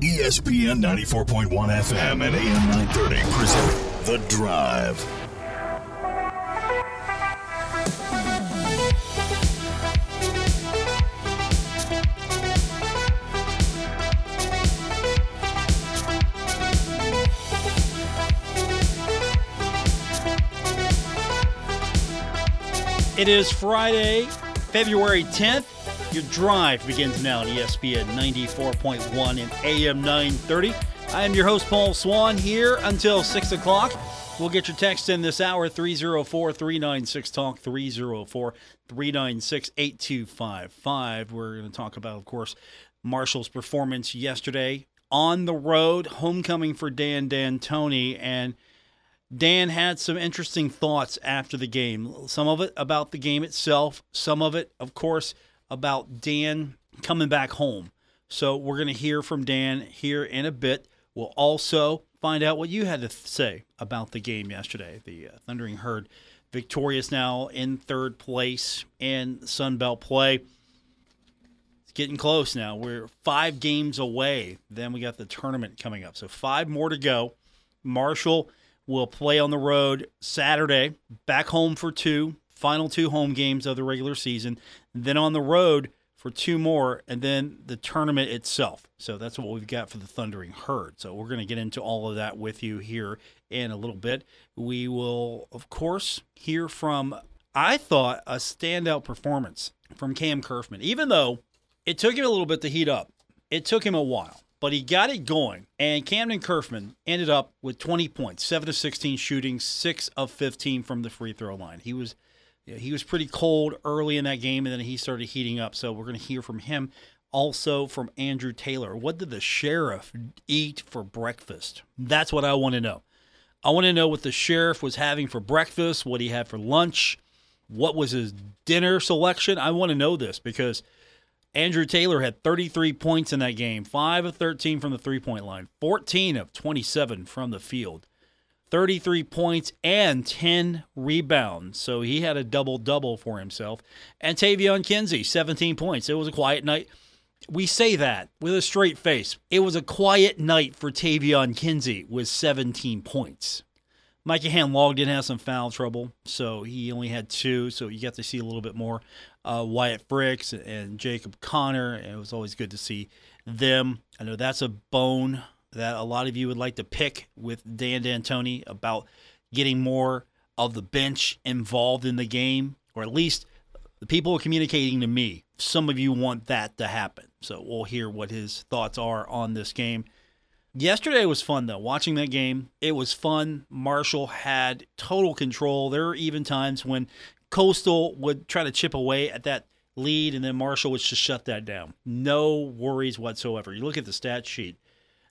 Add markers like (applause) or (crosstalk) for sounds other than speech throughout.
ESPN 94.1 FM and AM 930 present The Drive. It is Friday, February 10th. Your drive begins now on ESPN 94.1 and AM 930. I am your host, Paul Swann, here until 6 o'clock. We'll get your text in this hour 304 396 Talk 304 396 8255. We're going to talk about, of course, Marshall's performance yesterday on the road, homecoming for Dan D'Antoni, and Dan had some interesting thoughts after the game. Some of it about the game itself, some of it, of course, about Dan coming back home. So we're going to hear from Dan here in a bit. We'll also find out what you had to say about the game yesterday. The uh, Thundering Herd victorious now in third place in Sun Belt play. It's getting close now. We're five games away. Then we got the tournament coming up. So five more to go. Marshall will play on the road Saturday, back home for two, final two home games of the regular season, then on the road for two more, and then the tournament itself. So that's what we've got for the Thundering Herd. So we're going to get into all of that with you here in a little bit. We will, of course, hear from, I thought, a standout performance from Cam Curfman, even though it took him a little bit to heat up. It took him a while but he got it going. And Kamdyn Curfman ended up with 20 points, 7 of 16 shooting, 6 of 15 from the free throw line. He was he was pretty cold early in that game and then he started heating up. So we're going to hear from him also from Andrew Taylor. What did the sheriff eat for breakfast? That's what I want to know. I want to know what the sheriff was having for breakfast, what he had for lunch, what was his dinner selection. I want to know this because Andrew Taylor had 33 points in that game, 5 of 13 from the three point line, 14 of 27 from the field, 33 points and 10 rebounds. So he had a double double for himself. And Taevion Kinsey, 17 points. It was a quiet night. We say that with a straight face. It was a quiet night for Taevion Kinsey with 17 points. Micah Handlogten in, has some foul trouble, so he only had two, so you got to see a little bit more uh, Wyatt Fricks and Jacob Connor. And it was always good to see them. I know that's a bone that a lot of you would like to pick with Dan D'Antoni about getting more of the bench involved in the game, or at least the people communicating to me. Some of you want that to happen. So we'll hear what his thoughts are on this game. Yesterday was fun though. Watching that game, it was fun. Marshall had total control. There were even times when Coastal would try to chip away at that lead, and then Marshall would just shut that down. No worries whatsoever. You look at the stat sheet.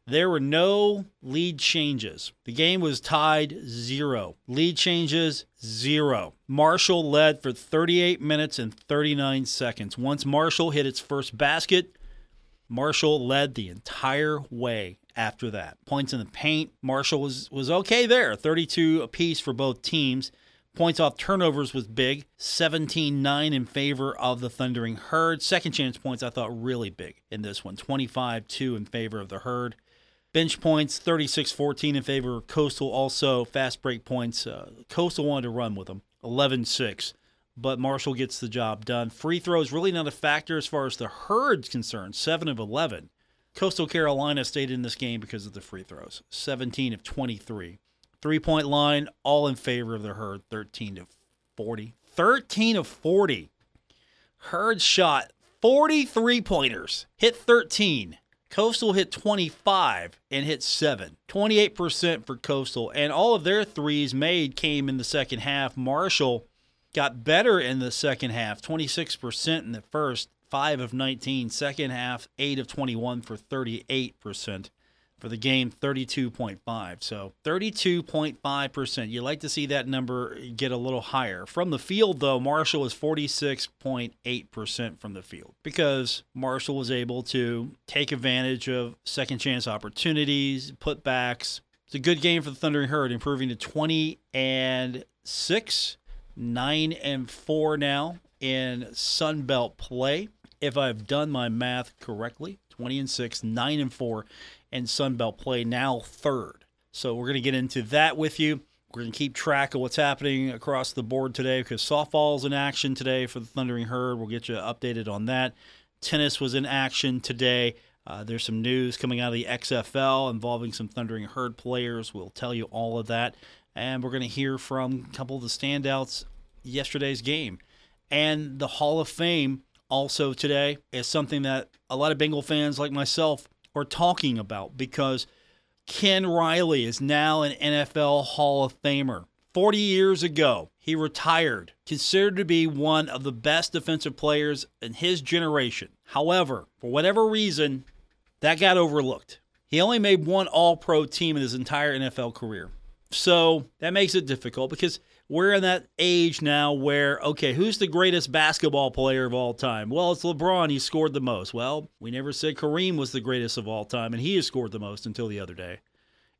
There were no lead changes. The game was tied zero. Lead changes zero. Marshall led for 38 minutes and 39 seconds. Once Marshall hit its first basket, Marshall led the entire way after that. Points in the paint, Marshall was was okay there. 32 apiece for both teams. Points off turnovers was big, 17 9 in favor of the Thundering Herd. Second chance points I thought really big in this one, 25 2 in favor of the Herd. Bench points, 36 14 in favor of Coastal. Also, fast break points. Uh, Coastal wanted to run with them, 11 6. But Marshall gets the job done. Free throws really not a factor as far as the Herd's concerned, 7 of 11. Coastal Carolina stayed in this game because of the free throws, 17 of 23. Three point line, all in favor of the Herd, 13 to 40. 13 of 40. Herd shot 43 pointers, hit 13. Coastal hit 25 and hit 7. 28% for Coastal. And all of their threes made came in the second half. Marshall got better in the second half, 26% in the first, 5 of 19. Second half, 8 of 21 for 38% for the game 32.5 so 32.5% you like to see that number get a little higher. From the field though marshall is 46.8% from the field because marshall was able to take advantage of second chance opportunities putbacks. It's a good game for the thundering herd improving to 20 and 6 9 and 4 now in sunbelt play. If I've done my math correctly, 20 and 6, 9 and 4 and Sun Belt play now third. So we're going to get into that with you. We're going to keep track of what's happening across the board today because softball's in action today for the Thundering Herd. We'll get you updated on that. Tennis was in action today. Uh, there's some news coming out of the XFL involving some Thundering Herd players. We'll tell you all of that. And we're going to hear from a couple of the standouts yesterday's game. And the Hall of Fame also today is something that a lot of Bengal fans like myself are talking about because Ken Riley is now an NFL Hall of Famer. 40 years ago, he retired, considered to be one of the best defensive players in his generation. However, for whatever reason, that got overlooked. He only made one all pro team in his entire NFL career. So that makes it difficult because we're in that age now where, okay, who's the greatest basketball player of all time? Well, it's LeBron. He scored the most. Well, we never said Kareem was the greatest of all time, and he has scored the most until the other day.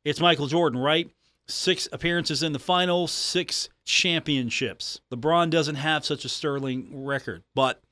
It's Michael Jordan, right? Six appearances in the finals, six championships. LeBron doesn't have such a sterling record, but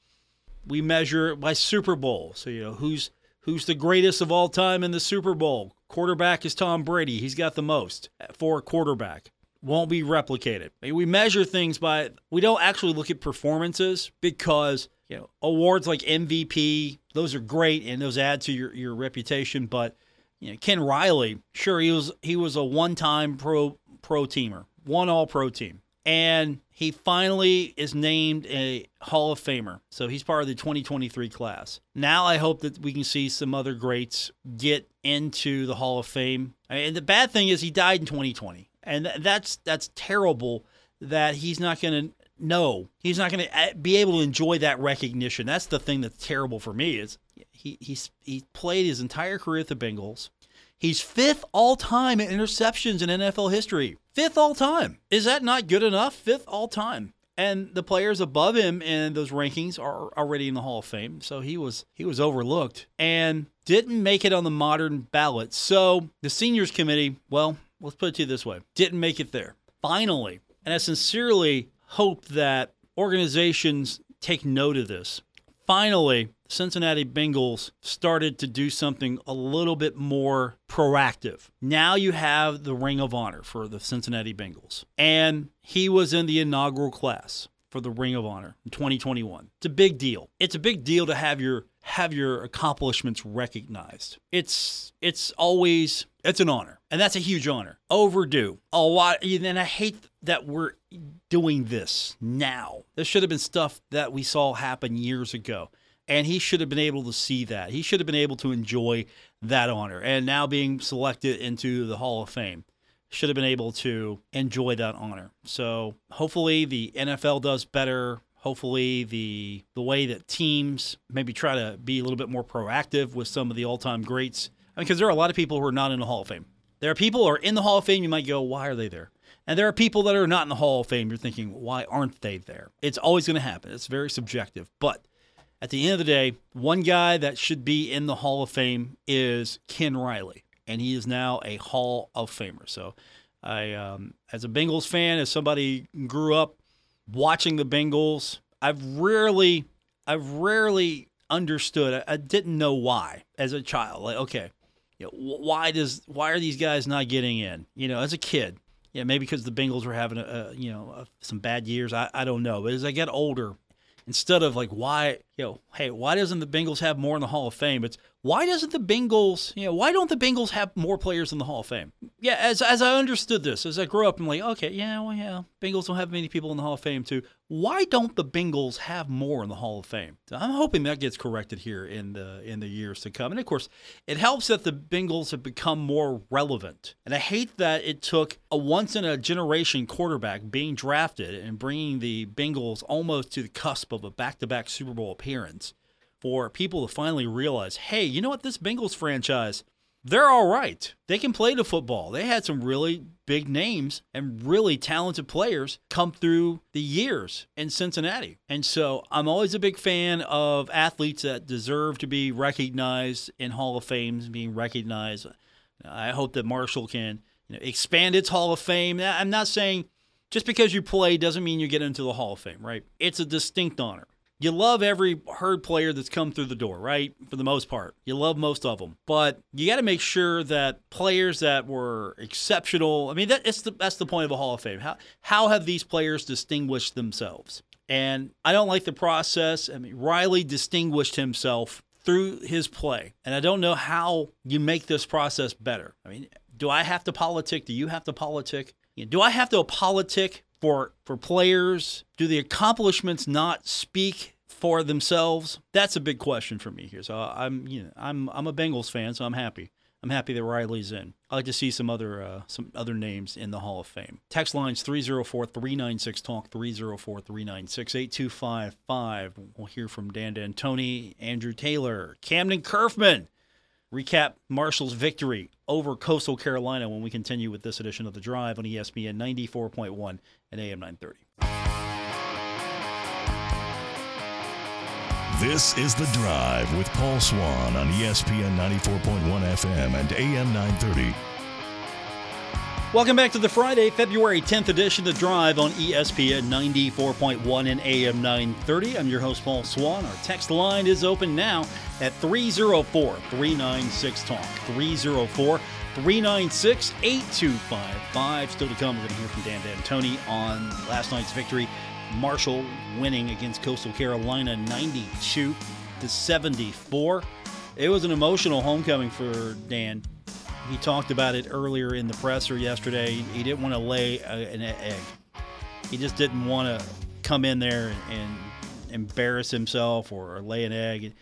we measure by Super Bowl. So, you know, who's who's the greatest of all time in the Super Bowl? Quarterback is Tom Brady. He's got the most for a quarterback won't be replicated. We measure things by we don't actually look at performances because you know awards like MVP those are great and those add to your, your reputation. But you know Ken Riley, sure he was he was a one time pro pro teamer, one all pro team, and he finally is named a Hall of Famer. So he's part of the 2023 class. Now I hope that we can see some other greats get into the Hall of Fame. Mean, the bad thing is he died in 2020 and that's that's terrible that he's not going to know. He's not going to uh, be able to enjoy that recognition. That's the thing that's terrible for me is he he's he played his entire career at the Bengals. He's fifth all time in interceptions in NFL history. Fifth all time is that not good enough? Fifth all time and the players above him in those rankings are already in the Hall of Fame. So he was he was overlooked and didn't make it on the modern ballot. So the seniors committee well let's put it to you this way didn't make it there. Finally, and I sincerely hope that organizations take note of this. Finally, Cincinnati Bengals started to do something a little bit more proactive. Now you have the Ring of Honor for the Cincinnati Bengals. And he was in the inaugural class for the Ring of Honor in 2021. It's a big deal. It's a big deal to have your have your accomplishments recognized. It's it's always it's an honor, and that's a huge honor. Overdue a lot, and I hate that we're doing this now. This should have been stuff that we saw happen years ago, and he should have been able to see that. He should have been able to enjoy that honor, and now being selected into the Hall of Fame should have been able to enjoy that honor. So hopefully the NFL does better hopefully the the way that teams maybe try to be a little bit more proactive with some of the all-time greats because I mean, there are a lot of people who are not in the Hall of Fame. There are people who are in the Hall of Fame. You might go, why are they there? And there are people that are not in the Hall of Fame. You're thinking, why aren't they there? It's always going to happen. It's very subjective. But at the end of the day, one guy that should be in the Hall of Fame is Ken Riley, and he is now a Hall of Famer. So, I, um, as a Bengals fan, as somebody grew up watching the Bengals, I've rarely, I've rarely understood. I, I didn't know why as a child. Like, okay, you know, why does why are these guys not getting in? You know, as a kid, yeah, maybe because the Bengals were having a, a you know a, some bad years. I, I don't know. But as I get older, instead of like why you know, hey, why doesn't the Bengals have more in the Hall of Fame? It's why doesn't the Bengals, you know, why don't the Bengals have more players in the Hall of Fame? Yeah, as as I understood this, as I grew up, I'm like, okay, yeah, well, yeah, Bengals don't have many people in the Hall of Fame too. Why don't the Bengals have more in the Hall of Fame? So I'm hoping that gets corrected here in the in the years to come. And of course, it helps that the Bengals have become more relevant. And I hate that it took a once in a generation quarterback being drafted and bringing the Bengals almost to the cusp of a back to back Super Bowl appearance for people to finally realize, hey, you know what? This Bengals franchise, they're all right. They can play the football. They had some really big names and really talented players come through the years in Cincinnati. And so I'm always a big fan of athletes that deserve to be recognized in Hall of Fames, being recognized. I hope that Marshall can you know, expand its Hall of Fame. I'm not saying just because you play doesn't mean you get into the Hall of Fame, right? It's a distinct honor. You love every herd player that's come through the door, right? For the most part, you love most of them, but you got to make sure that players that were exceptional. I mean, that, it's the, that's the point of a Hall of Fame. How how have these players distinguished themselves? And I don't like the process. I mean, Riley distinguished himself through his play, and I don't know how you make this process better. I mean, do I have to politic? Do you have to politic? Do I have to politic for for players? Do the accomplishments not speak for themselves? That's a big question for me here. So I'm you know I'm I'm a Bengals fan, so I'm happy. I'm happy that Riley's in. I'd like to see some other uh, some other names in the Hall of Fame. Text lines 304-396 talk 304-396-8255. We'll hear from Dan D'Antoni, Andrew Taylor, Kamdyn Curfman. Recap Marshall's victory over Coastal Carolina when we continue with this edition of The Drive on ESPN 94.1 and AM 930. This is The Drive with Paul Swann on ESPN 94.1 FM and AM 930. Welcome back to the Friday, February 10th edition of The Drive on ESPN 94.1 and AM 930. I'm your host, Paul Swann. Our text line is open now at 304 396 Talk. 304 396 8255. Still to come, we're going to hear from Dan D'Antoni on last night's victory. Marshall winning against Coastal Carolina 92 to 74. It was an emotional homecoming for Dan. He talked about it earlier in the presser yesterday. He didn't want to lay a, an egg. He just didn't want to come in there and embarrass himself or, lay an egg.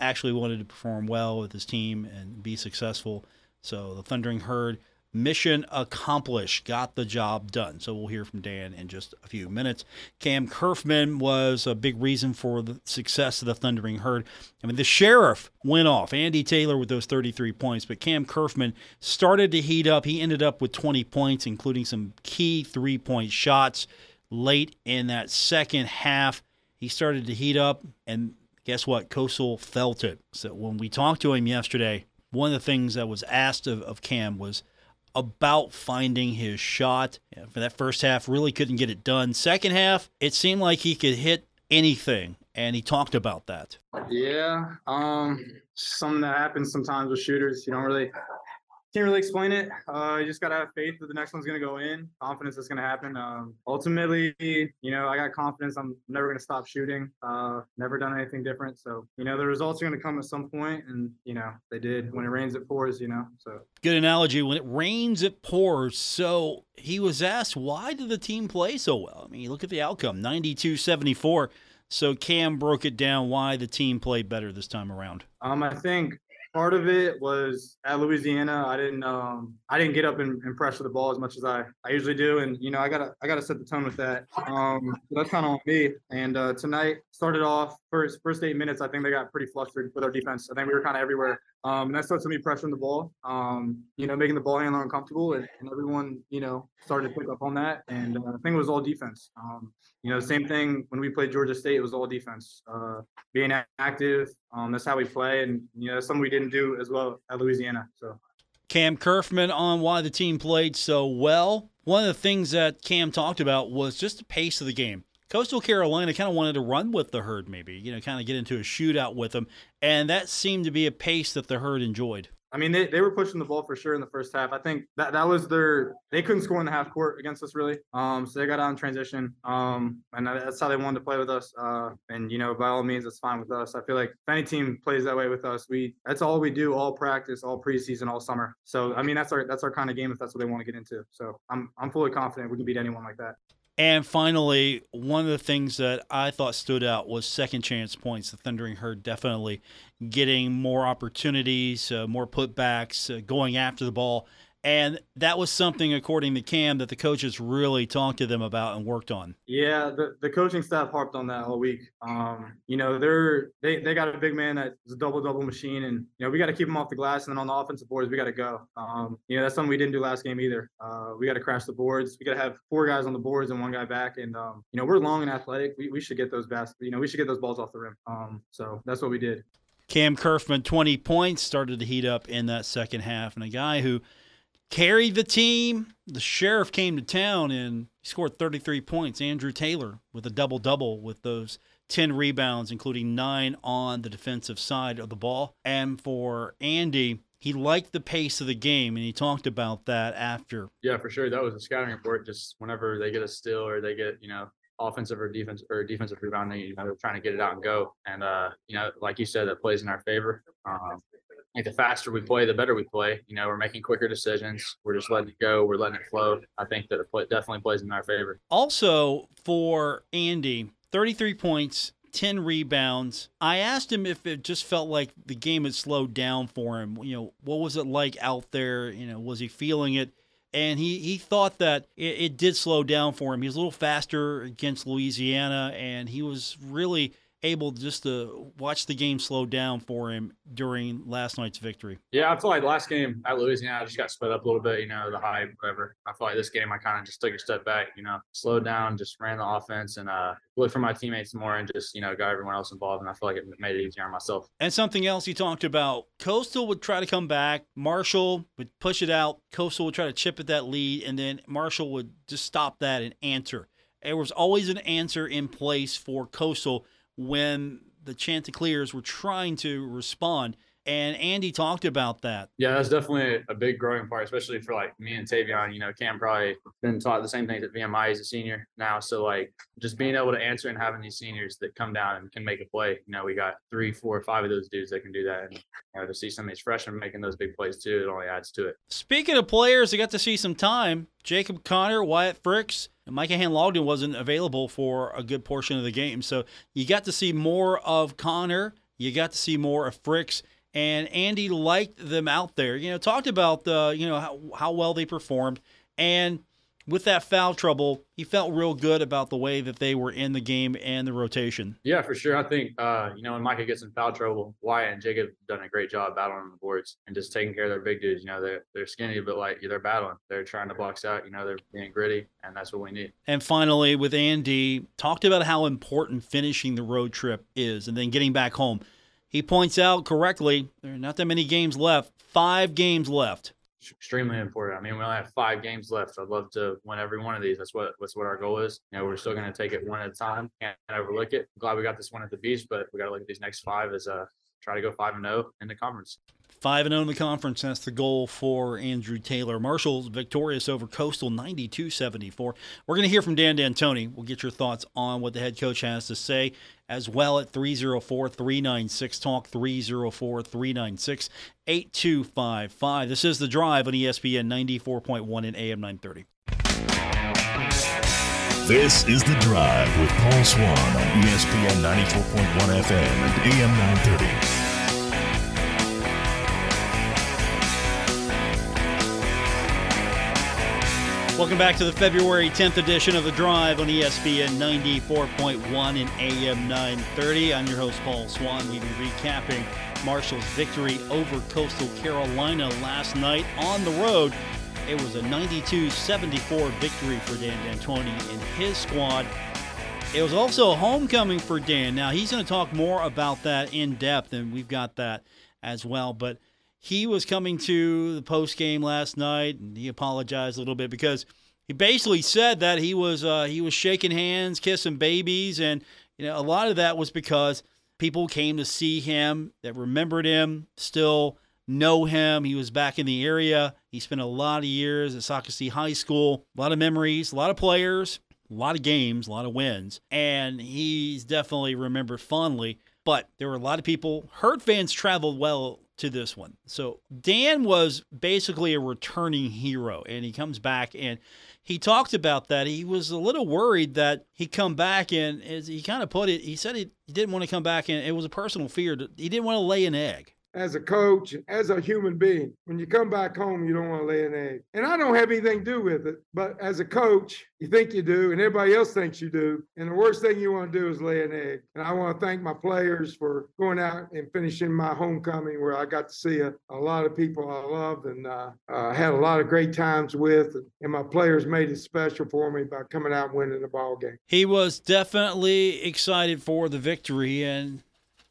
Actually wanted to perform well with his team and be successful. So the Thundering Herd mission accomplished, got the job done. So we'll hear from Dan in just a few minutes. Cam Curfman was a big reason for the success of the Thundering Herd. I mean, the sheriff went off, Andy Taylor with those 33 points, but Cam Curfman started to heat up. He ended up with 20 points, including some key three point shots late in that second half. He started to heat up, and guess what? Coastal felt it. So when we talked to him yesterday, one of the things that was asked of, of Cam was about finding his shot. Yeah, for that first half, really couldn't get it done. Second half, it seemed like he could hit anything, and he talked about that. Yeah, um, something that happens sometimes with shooters. You don't really can't really explain it. Uh, you just gotta have faith that the next one's gonna go in. Confidence is gonna happen. Um, ultimately, you know, I got confidence. I'm never gonna stop shooting. Uh, never done anything different. So, you know, the results are gonna come at some point, and you know, they did. When it rains, it pours. You know, so good analogy. When it rains, it pours. So he was asked, why did the team play so well? I mean, look at the outcome, 92-74. So Cam broke it down why the team played better this time around. Um, I think part of it was at Louisiana. I didn't um I didn't get up and, and pressure the ball as much as I, I usually do. And you know, I gotta I gotta set the tone with that. Um that's kind of on me. And uh tonight started off first first eight minutes, I think they got pretty flustered with our defense. I think we were kind of everywhere. Um and that starts with me pressuring the ball. Um, you know, making the ball handler uncomfortable and, and everyone, you know, started to pick up on that. And uh, I think it was all defense. Um, you know, same thing when we played Georgia State, it was all defense. Uh, being active, um, that's how we play, and you know, that's something we didn't do as well at Louisiana. So, Cam Curfman on why the team played so well. One of the things that Cam talked about was just the pace of the game. Coastal Carolina kind of wanted to run with the herd, maybe, you know, kind of get into a shootout with them. And that seemed to be a pace that the herd enjoyed. I mean, they, they were pushing the ball for sure in the first half. I think that that was their they couldn't score in the half court against us really. Um, so they got in transition. Um, and that's how they wanted to play with us. Uh, and you know, by all means, it's fine with us. I feel like if any team plays that way with us, we that's all we do all practice, all preseason, all summer. So I mean, that's our that's our kind of game if that's what they want to get into. So I'm I'm fully confident we can beat anyone like that. And finally, one of the things that I thought stood out was second chance points. The Thundering Herd definitely getting more opportunities, uh, more putbacks, uh, going after the ball. And that was something, according to Cam, that the coaches really talked to them about and worked on. Yeah, the, the coaching staff harped on that all week. Um, you know, they're they, they got a big man that's a double double machine, and you know we got to keep him off the glass, and then on the offensive boards we got to go. Um, you know that's something we didn't do last game either. Uh, we got to crash the boards. We got to have four guys on the boards and one guy back, and um, you know we're long and athletic. We, we should get those baskets. You know we should get those balls off the rim. Um, so that's what we did. Cam Curfman, 20 points, started to heat up in that second half, and a guy who carried the team. The sheriff came to town and scored 33 points. Andrew Taylor with a double double with those 10 rebounds, including nine on the defensive side of the ball. And for Andy, he liked the pace of the game, and he talked about that after. Yeah, for sure. That was a scouting report. Just whenever they get a steal or they get, you know, offensive or defense or defensive rebounding, you know, they're trying to get it out and go. And uh, you know, like you said, that plays in our favor. Um, I think the faster we play, the better we play. You know, we're making quicker decisions. We're just letting it go. We're letting it flow. I think that it definitely plays in our favor. Also, for Andy, 33 points, 10 rebounds. I asked him if it just felt like the game had slowed down for him. You know, what was it like out there? You know, was he feeling it? And he, he thought that it, it did slow down for him. He was a little faster against Louisiana, and he was really able just to watch the game slow down for him during last night's victory? Yeah, I feel like last game at Louisiana, I just got sped up a little bit, you know, the hype, whatever. I feel like this game, I kind of just took a step back, you know, slowed down, just ran the offense and uh, looked for my teammates more and just, you know, got everyone else involved. And I feel like it made it easier on myself. And something else you talked about Coastal would try to come back, Marshall would push it out, Coastal would try to chip at that lead, and then Marshall would just stop that and answer. There was always an answer in place for Coastal when the Chanticleers were trying to respond. And Andy talked about that. Yeah, that's definitely a big growing part, especially for like me and Taevion. You know, Cam probably been taught the same things at VMI. as a senior now. So like just being able to answer and having these seniors that come down and can make a play. You know, we got three, four, five of those dudes that can do that. And you know, to see some of these freshmen making those big plays too, it only adds to it. Speaking of players, I got to see some time. Jacob Connor, Wyatt Fricks, Micah Hand wasn't available for a good portion of the game. So you got to see more of Connor. You got to see more of Fricks. And Andy liked them out there. You know, talked about the, you know, how, how well they performed. And with that foul trouble, he felt real good about the way that they were in the game and the rotation. Yeah, for sure. I think uh, you know when Micah gets in foul trouble, Wyatt and Jacob done a great job battling on the boards and just taking care of their big dudes. You know, they're they're skinny, but like they're battling. They're trying to box out. You know, they're being gritty, and that's what we need. And finally, with Andy, talked about how important finishing the road trip is, and then getting back home. He points out correctly there are not that many games left. Five games left extremely important. I mean, we only have five games left. I'd love to win every one of these. That's what that's what our goal is. You know, we're still going to take it one at a time. Can't overlook it. I'm glad we got this one at the beach, but we got to look at these next five as uh try to go five and zero oh in the conference. 5 and 0 in the conference. That's the goal for Andrew Taylor. Marshall's victorious over Coastal 92 74. We're going to hear from Dan D'Antoni. We'll get your thoughts on what the head coach has to say as well at 304 396 Talk 304 396 8255. This is The Drive on ESPN 94.1 and AM 930. This is The Drive with Paul Swann on ESPN 94.1 FM and AM 930. Welcome back to the February 10th edition of The Drive on ESPN 94.1 and AM 930. I'm your host, Paul Swann. We've been recapping Marshall's victory over Coastal Carolina last night on the road. It was a 92 74 victory for Dan D'Antoni and his squad. It was also a homecoming for Dan. Now, he's going to talk more about that in depth, and we've got that as well. But he was coming to the post game last night, and he apologized a little bit because he basically said that he was uh, he was shaking hands, kissing babies, and you know a lot of that was because people came to see him that remembered him, still know him. He was back in the area. He spent a lot of years at Socastee High School, a lot of memories, a lot of players, a lot of games, a lot of wins, and he's definitely remembered fondly. But there were a lot of people. Herd fans traveled well to this one. So Dan was basically a returning hero, and he comes back and he talked about that. He was a little worried that he'd come back and as he kind of put it, he said he didn't want to come back and it was a personal fear. He didn't want to lay an egg as a coach, as a human being. When you come back home, you don't want to lay an egg. And I don't have anything to do with it, but as a coach, you think you do, and everybody else thinks you do. And the worst thing you want to do is lay an egg. And I want to thank my players for going out and finishing my homecoming where I got to see a, a lot of people I loved and uh, uh, had a lot of great times with. And my players made it special for me by coming out winning the ball game. He was definitely excited for the victory, and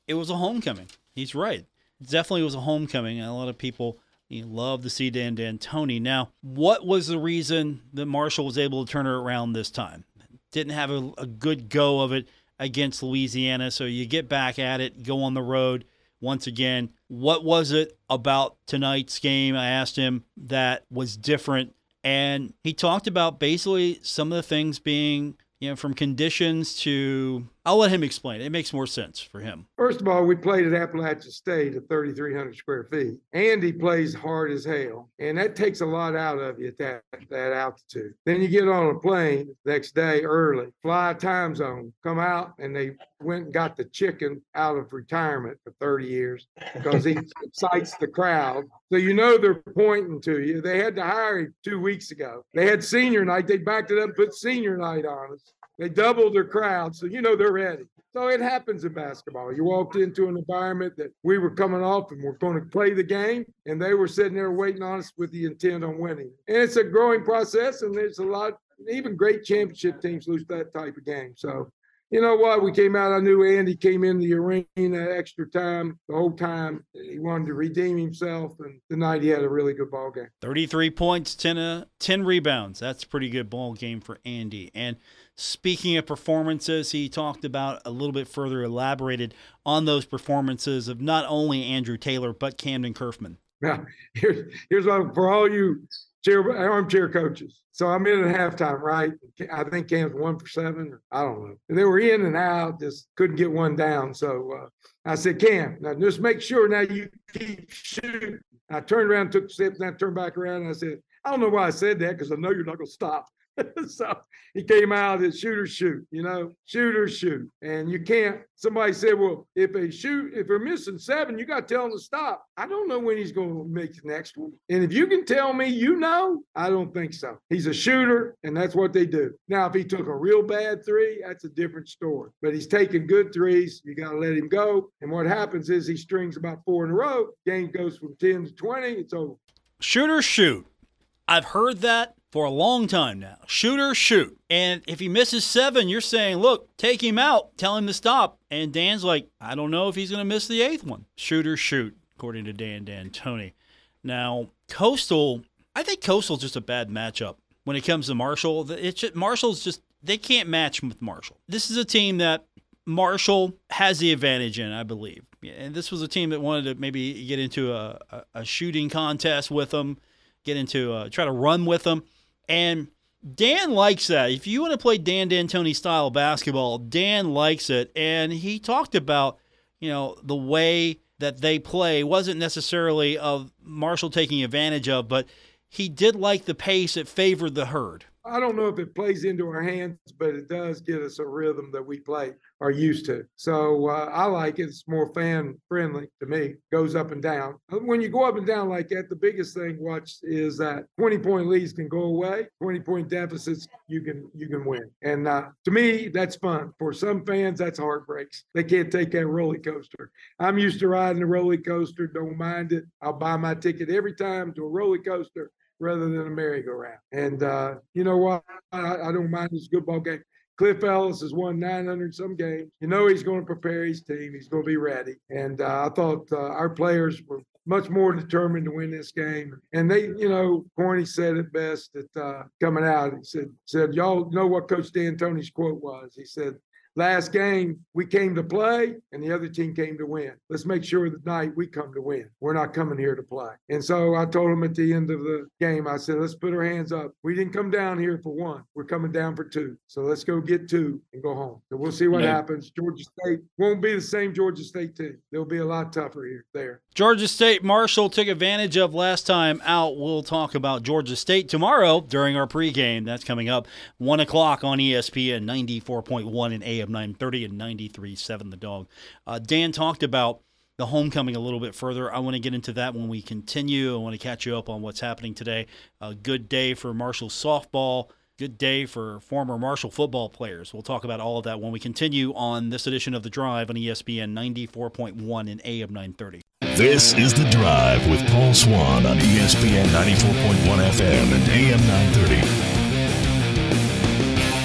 it was a homecoming. He's right definitely was a homecoming. A lot of people you know, love to see Dan D'Antoni. Now, what was the reason that Marshall was able to turn it around this time? Didn't have a, a good go of it against Louisiana. So you get back at it, go on the road once again. What was it about tonight's game? I asked him that was different. And he talked about basically some of the things being you know, from conditions to, I'll let him explain. It makes more sense for him. First of all, we played at Appalachian State at 3,300 square feet. Andy plays hard as hell, and that takes a lot out of you at that, that altitude. Then you get on a plane next day early, fly time zone, come out, and they went and got the chicken out of retirement for 30 years because he (laughs) excites the crowd. So you know they're pointing to you. They had to hire him two weeks ago. They had senior night. They backed it up and put senior night on us. They doubled their crowd, so you know they're ready. So it happens in basketball. You walked into an environment that we were coming off and we're going to play the game, and they were sitting there waiting on us with the intent on winning. And it's a growing process, and there's a lot, even great championship teams lose that type of game. So you know what? We came out. I knew Andy came in the arena extra time the whole time. He wanted to redeem himself, and tonight he had a really good ball game. Thirty-three points, 10, uh, 10 rebounds. That's a pretty good ball game for Andy. And speaking of performances, he talked about a little bit further elaborated on those performances of not only Andrew Taylor but Kamdyn Curfman. Now, (laughs) here's here's what for all you chair armchair coaches. So I'm in at halftime, right? I think Cam's one for seven. I don't know. And they were in and out, just couldn't get one down. So uh, I said, Cam, now just make sure now you keep shooting. I turned around, took steps, and I turned back around, and I said, I don't know why I said that because I know you're not going to stop. (laughs) so he came out as shoot or shoot, you know, shoot or shoot. And you can't, somebody said, well, if they shoot, if they're missing seven, you got to tell them to stop. I don't know when he's going to make the next one. And if you can tell me you know, I don't think so. He's a shooter, and that's what they do. Now, if he took a real bad three, that's a different story. But he's taking good threes. You got to let him go. And what happens is he strings about four in a row. Game goes from 10 to 20. It's over. Shoot or shoot. I've heard that for a long time now. Shoot or shoot. And if he misses seven, you're saying, look, take him out, tell him to stop. And Dan's like, I don't know if he's going to miss the eighth one. Shoot or shoot, according to Dan D'Antoni. Now, Coastal, I think Coastal's just a bad matchup when it comes to Marshall. It's just, Marshall's just, they can't match with Marshall. This is a team that Marshall has the advantage in, I believe. And this was a team that wanted to maybe get into a, a, a shooting contest with them, get into, a, try to run with them. And Dan likes that. If you want to play Dan D'Antoni style basketball, Dan likes it. And he talked about, you know, the way that they play wasn't necessarily of Marshall taking advantage of, but he did like the pace that favored the herd. I don't know if it plays into our hands, but it does get us a rhythm that we play are used to. So uh, I like it. It's more fan friendly to me. Goes up and down. When you go up and down like that, the biggest thing watch is that 20 point leads can go away. 20 point deficits you can you can win. And uh, to me, that's fun. For some fans, that's heartbreaks. They can't take that roller coaster. I'm used to riding a roller coaster. Don't mind it. I'll buy my ticket every time to a roller coaster rather than a merry-go-round. And uh, you know what? I, I don't mind this good ball game. Cliff Ellis has won 900 some games. You know he's going to prepare his team. He's going to be ready. And uh, I thought uh, our players were much more determined to win this game. And they, you know, Corny said it best at uh, coming out. He said, said y'all know what Coach D'Antoni's quote was. He said, Last game, we came to play and the other team came to win. Let's make sure that night we come to win. We're not coming here to play. And so I told them at the end of the game, I said, let's put our hands up. We didn't come down here for one. We're coming down for two. So let's go get two and go home. So we'll see what yeah. happens. Georgia State won't be the same Georgia State team. They'll be a lot tougher here there. Georgia State Marshall took advantage of last time out. We'll talk about Georgia State tomorrow during our pregame. That's coming up one o'clock on ESPN 94.1 and AM 930 and 93.7 The Dog. Uh, Dan talked about the homecoming a little bit further. I want to get into that when we continue. I want to catch you up on what's happening today. A good day for Marshall softball. Good day for former Marshall football players. We'll talk about all of that when we continue on this edition of The Drive on ESPN 94.1 and AM 930. This is The Drive with Paul Swann on ESPN 94.1 FM and AM 930.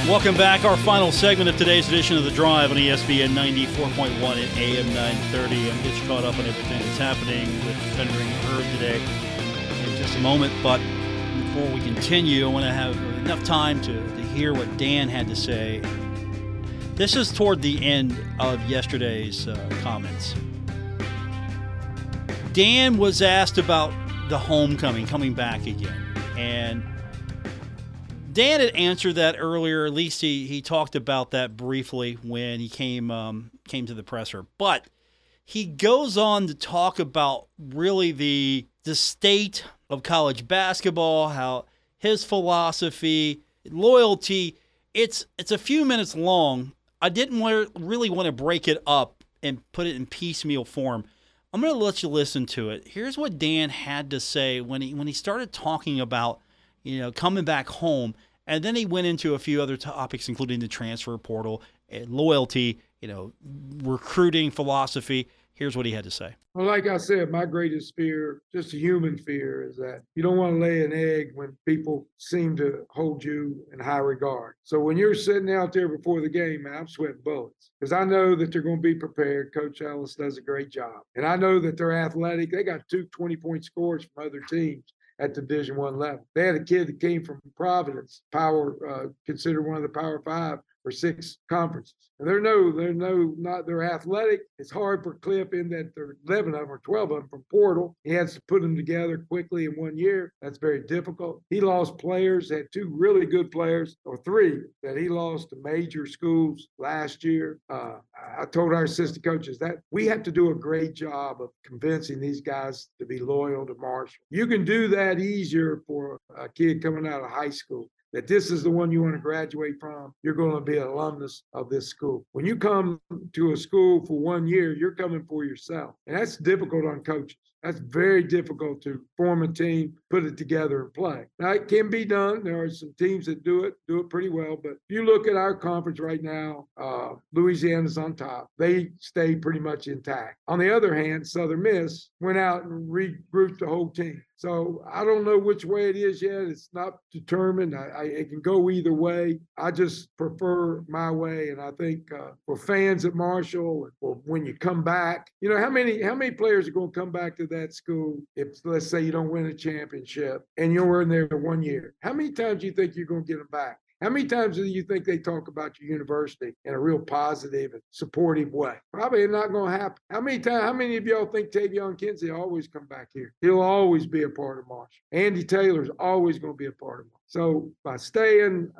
Welcome back. Our final segment of today's edition of The Drive on ESPN 94.1 and AM 930. I'm you caught up on everything that's happening with Thundering Herd today in just a moment. But before we continue, I want to have enough time to, to hear what Dan had to say. This is toward the end of yesterday's uh, comments. Dan was asked about the homecoming, coming back again. And Dan had answered that earlier. At least he, he talked about that briefly when he came um, came to the presser. But he goes on to talk about really the the state of college basketball, how his philosophy, loyalty. It's it's a few minutes long. I didn't want, really want to break it up and put it in piecemeal form. I'm going to let you listen to it. Here's what Dan had to say when he when he started talking about, you know, coming back home, and then he went into a few other topics, including the transfer portal, and loyalty, you know, recruiting philosophy. Here's what he had to say. Well, like I said, my greatest fear, just a human fear, is that you don't want to lay an egg when people seem to hold you in high regard. So when you're sitting out there before the game, man, I'm sweating bullets because I know that they're going to be prepared. Coach Ellis does a great job. And I know that they're athletic. They got two 20 point scores from other teams at the Division One level. They had a kid that came from Providence, power uh, considered one of the Power Five or six conferences. And they're no, they're no, not they're athletic. It's hard for Cliff in that there are 11 of them or 12 of them from Portal. He has to put them together quickly in one year. That's very difficult. He lost players, had two really good players, or three that he lost to major schools last year. Uh, I told our assistant coaches that we have to do a great job of convincing these guys to be loyal to Marshall. You can do that easier for a kid coming out of high school that this is the one you want to graduate from, you're going to be an alumnus of this school. When you come to a school for one year, you're coming for yourself. And that's difficult on coaches. That's very difficult to form a team, put it together, and play. Now it can be done. There are some teams that do it, do it pretty well. But if you look at our conference right now, uh, Louisiana's on top. They stay pretty much intact. On the other hand, Southern Miss went out and regrouped the whole team. So I don't know which way it is yet. It's not determined. I, I, it can go either way. I just prefer my way, and I think uh, for fans at Marshall, or when you come back, you know how many how many players are going to come back to that school if let's say you don't win a championship and you're in there for one year? How many times do you think you're going to get them back? How many times do you think they talk about your university in a real positive and supportive way? Probably not going to happen. How many times? How many of y'all think Taevion Kinsey always come back here? He'll always be a part of Marshall. Andy Taylor's always going to be a part of Marshall. So by staying,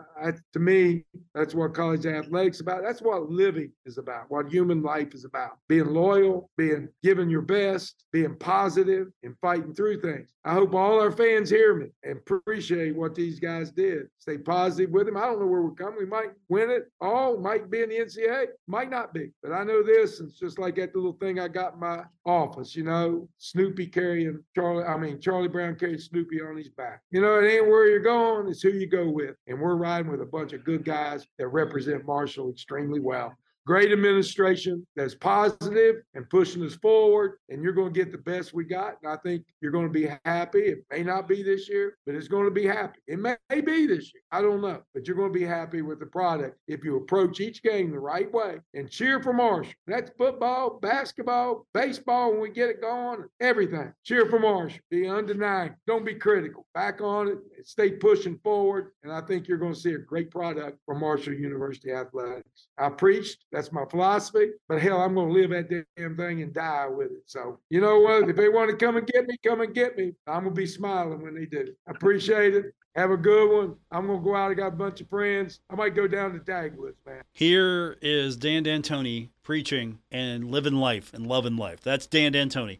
to me, that's what college athletics about. That's what living is about. What human life is about. Being loyal, being giving your best, being positive, and fighting through things. I hope all our fans hear me and appreciate what these guys did. Stay positive with them. I don't know where we're coming. We might win it all. Might be in the NCAA. Might not be. But I know this. It's just like that little thing I got in my office. You know, Snoopy carrying Charlie. I mean, Charlie Brown carrying Snoopy on his back. You know, it ain't where you're going is who you go with. And we're riding with a bunch of good guys that represent Marshall extremely well great administration that's positive and pushing us forward. And you're going to get the best we got. And I think you're going to be happy. It may not be this year, but it's going to be happy. It may be this year. I don't know. But you're going to be happy with the product if you approach each game the right way and cheer for Marshall. That's football, basketball, baseball when we get it going, everything. Cheer for Marshall. Be undeniable. Don't be critical. Back on it. Stay pushing forward. And I think you're going to see a great product from Marshall University Athletics. I preached. That's my philosophy. But hell, I'm going to live that damn thing and die with it. So, you know what? If they want to come and get me, come and get me. I'm going to be smiling when they do. I appreciate it. Have a good one. I'm going to go out. I got a bunch of friends. I might go down to Dagwoods, man. Here is Dan D'Antoni preaching and living life and loving life. That's Dan D'Antoni.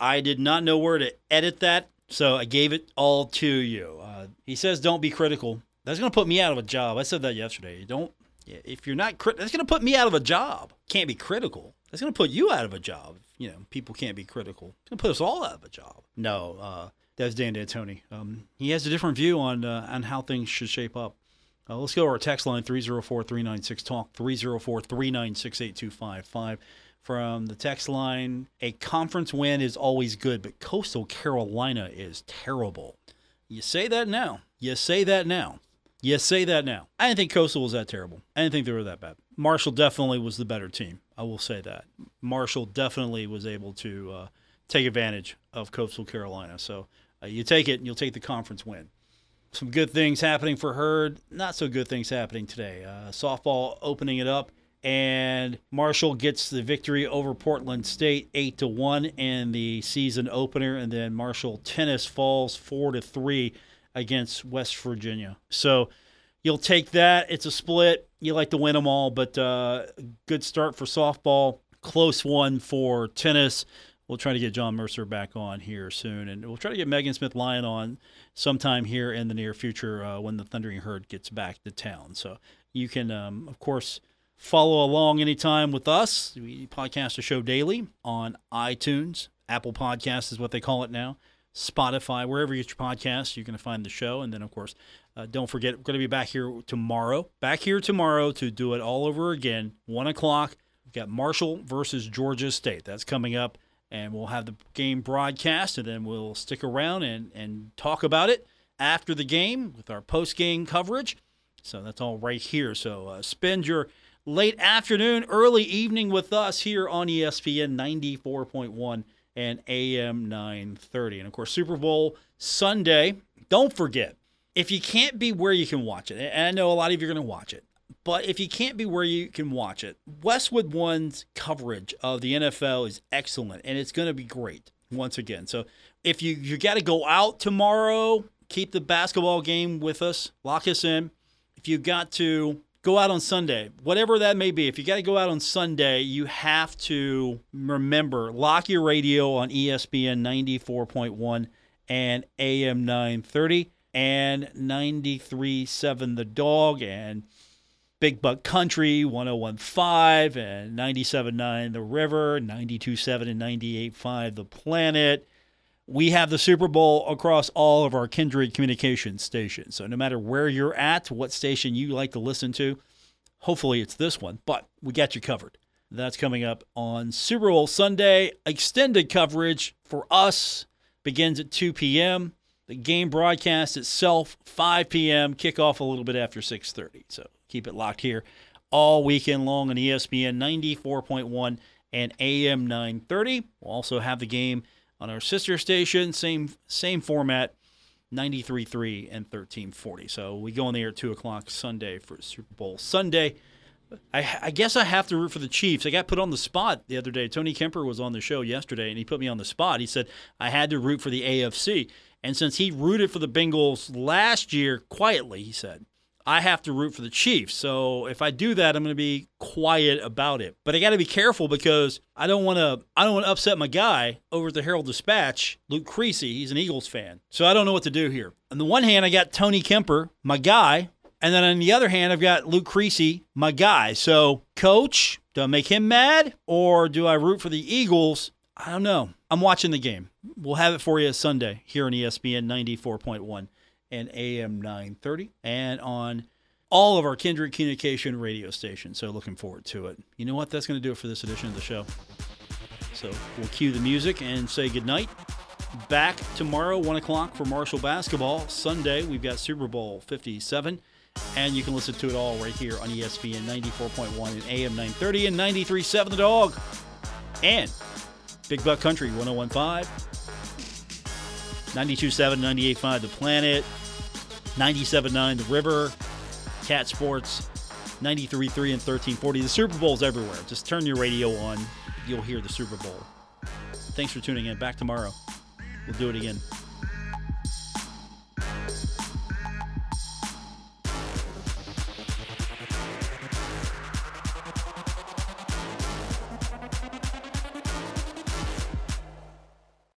I did not know where to edit that, so I gave it all to you. Uh, he says, don't be critical. That's going to put me out of a job. I said that yesterday. Don't if you're not crit, that's going to put me out of a job. Can't be critical. That's going to put you out of a job. You know, people can't be critical. It's going to put us all out of a job. No, uh, that's Dan D'Antoni. Um, he has a different view on uh, on how things should shape up. Uh, let's go to our text line 304-396-TALK, 304-396-8255. From the text line, a conference win is always good, but Coastal Carolina is terrible. You say that now. You say that now. You say that now. I didn't think Coastal was that terrible. I didn't think they were that bad. Marshall definitely was the better team. I will say that. Marshall definitely was able to uh, take advantage of Coastal Carolina. So uh, you take it and you'll take the conference win. Some good things happening for Herd. Not so good things happening today. Uh, softball opening it up and Marshall gets the victory over Portland State eight to one in the season opener, and then Marshall tennis falls four to three against West Virginia. So you'll take that. It's a split. You like to win them all, but uh, good start for softball. Close one for tennis. We'll try to get John Mercer back on here soon, and we'll try to get Megan Smith Lyon on sometime here in the near future uh, when the Thundering Herd gets back to town. So you can, um, of course, follow along anytime with us. We podcast the show daily on iTunes, Apple Podcast is what they call it now, Spotify, wherever you get your podcasts, you're going to find the show. And then, of course, uh, don't forget, we're going to be back here tomorrow. Back here tomorrow to do it all over again, 1 o'clock. We've got Marshall versus Georgia State. That's coming up and we'll have the game broadcast, and then we'll stick around and, and talk about it after the game with our post game coverage. So that's all right here. So uh, spend your late afternoon, early evening with us here on ESPN 94.1 and AM 930. And of course, Super Bowl Sunday. Don't forget, if you can't be where you can watch it, and I know a lot of you are going to watch it, but if you can't be where you can watch it, Westwood One's coverage of the NFL is excellent and it's going to be great once again. So if you, you got to go out tomorrow, keep the basketball game with us, lock us in. If you got to go out on Sunday, whatever that may be, if you got to go out on Sunday, you have to remember lock your radio on ESPN 94.1 and AM 930 and 93.7 The Dog and Big Buck Country 1015 and 97.9 The River, 92.7 and 98.5 The Planet. We have the Super Bowl across all of our Kindred communication stations. So no matter where you're at, what station you like to listen to, hopefully it's this one, but we got you covered. That's coming up on Super Bowl Sunday. Extended coverage for us begins at 2 p.m. The game broadcast itself 5 p.m. Kickoff a little bit after 6:30. So Keep it locked here all weekend long on ESPN 94.1 and AM 930. We'll also have the game on our sister station, same same format, 93.3 and 1340. So we go on the air at 2 o'clock Sunday for Super Bowl Sunday. I, I, guess I have to root for the Chiefs. I got put on the spot the other day. Tony Kemper was on the show yesterday, and he put me on the spot. He said I had to root for the AFC. And since he rooted for the Bengals last year quietly, he said, I have to root for the Chiefs. So if I do that, I'm going to be quiet about it. But I got to be careful because I don't want to I don't want to upset my guy over at the Herald Dispatch, Luke Creasy. He's an Eagles fan. So I don't know what to do here. On the one hand, I got Tony Kemper, my guy, and then on the other hand, I've got Luke Creasy, my guy. So coach, do I make him mad or do I root for the Eagles? I don't know. I'm watching the game. We'll have it for you Sunday here on ESPN 94.1 and AM 930 and on all of our Kindred Communication radio stations. So looking forward to it. You know what? That's going to do it for this edition of the show. So we'll cue the music and say goodnight. Back tomorrow, 1 o'clock for Marshall basketball. Sunday, we've got Super Bowl 57. And you can listen to it all right here on ESPN 94.1 and AM 930 and 93.7 The Dog. And Big Buck Country 1015, 92.7, 98.5 The Planet, 97.9 The River, Cat Sports, 93.3 and 1340. The Super Bowl's everywhere. Just turn your radio on. You'll hear the Super Bowl. Thanks for tuning in. Back tomorrow. We'll do it again.